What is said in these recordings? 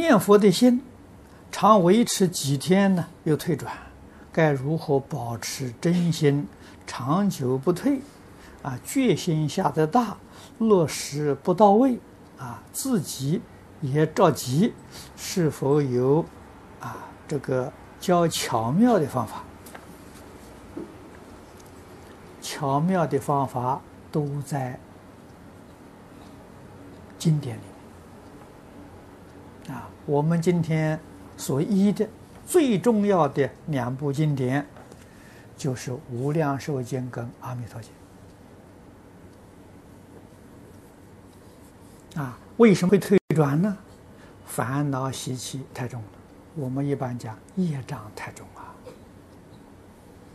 念佛的心常维持几天呢？又退转，该如何保持真心长久不退？啊，决心下得大，落实不到位，啊，自己也着急，是否有啊这个较巧妙的方法？巧妙的方法都在经典里。啊，我们今天所依的最重要的两部经典，就是《无量寿经》跟《阿弥陀经》。啊，为什么会退转呢？烦恼习气太重了。我们一般讲业障太重啊。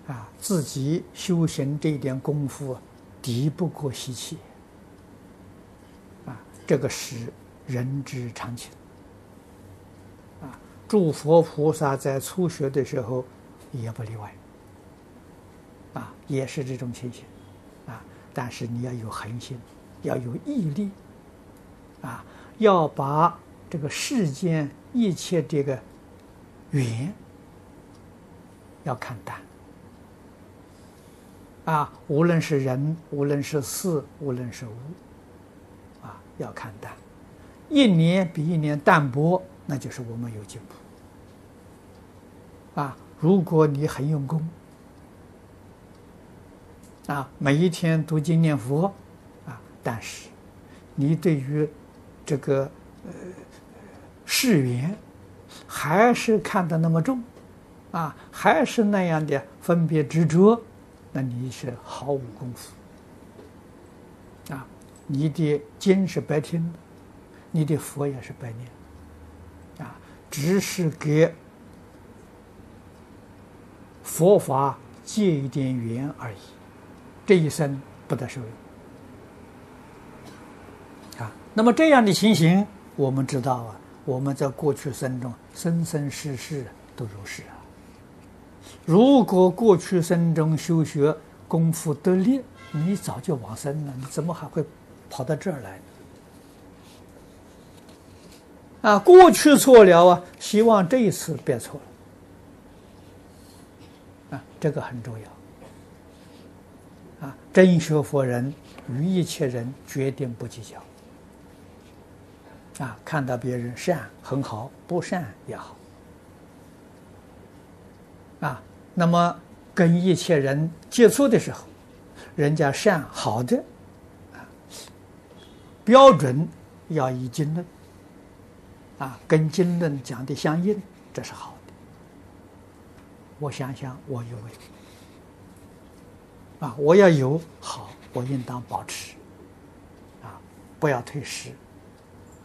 啊，自己修行这一点功夫，敌不过习气。啊，这个是人之常情。诸佛菩萨在初学的时候也不例外，啊，也是这种情形，啊，但是你要有恒心，要有毅力，啊，要把这个世间一切这个缘要看淡，啊，无论是人，无论是事，无论是物，啊，要看淡，一年比一年淡薄。那就是我们有进步啊！如果你很用功啊，每一天读经念佛啊，但是你对于这个呃世缘还是看得那么重啊，还是那样的分别执着，那你是毫无功夫啊！你的经是白听，你的佛也是白念。只是给佛法借一点缘而已，这一生不得受用啊。那么这样的情形，我们知道啊，我们在过去生中生生世世都如是啊。如果过去生中修学功夫得力，你早就往生了，你怎么还会跑到这儿来呢？啊，过去错了啊，希望这一次别错了。啊，这个很重要。啊，真学佛人与一切人决定不计较。啊，看到别人善很好，不善也好。啊，那么跟一切人接触的时候，人家善好的，啊，标准要一经论。啊，跟经论讲的相应，这是好的。我想想，我有没有？啊，我要有好，我应当保持。啊，不要退失。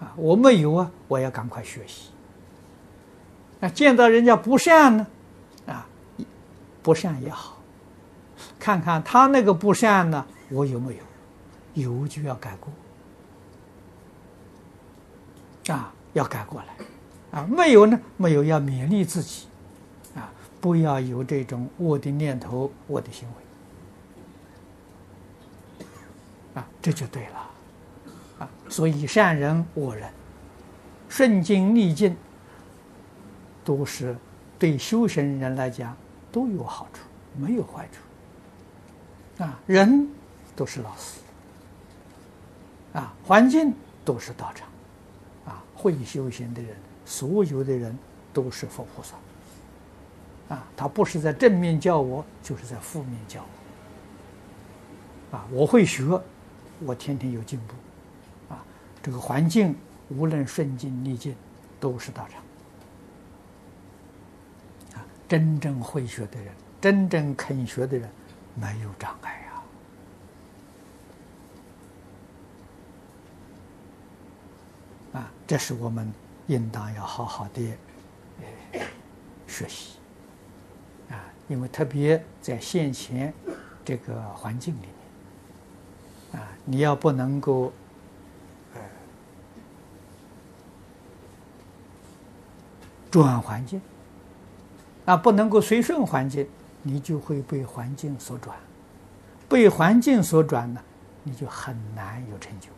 啊，我没有啊，我要赶快学习。啊，见到人家不善呢，啊，不善也好，看看他那个不善呢，我有没有？有就要改过。啊。要改过来，啊，没有呢，没有要勉励自己，啊，不要有这种恶的念头、恶的行为，啊，这就对了，啊，所以善人、恶人，顺境逆境，都是对修行人来讲都有好处，没有坏处，啊，人都是老师，啊，环境都是道场。会修行的人，所有的人都是佛菩萨。啊，他不是在正面教我，就是在负面教我。啊，我会学，我天天有进步。啊，这个环境无论顺境逆境，都是道场。啊，真正会学的人，真正肯学的人，没有障碍。啊，啊这是我们应当要好好的学习啊，因为特别在现前这个环境里面啊，你要不能够转环境啊，不能够随顺环境，你就会被环境所转，被环境所转呢，你就很难有成就。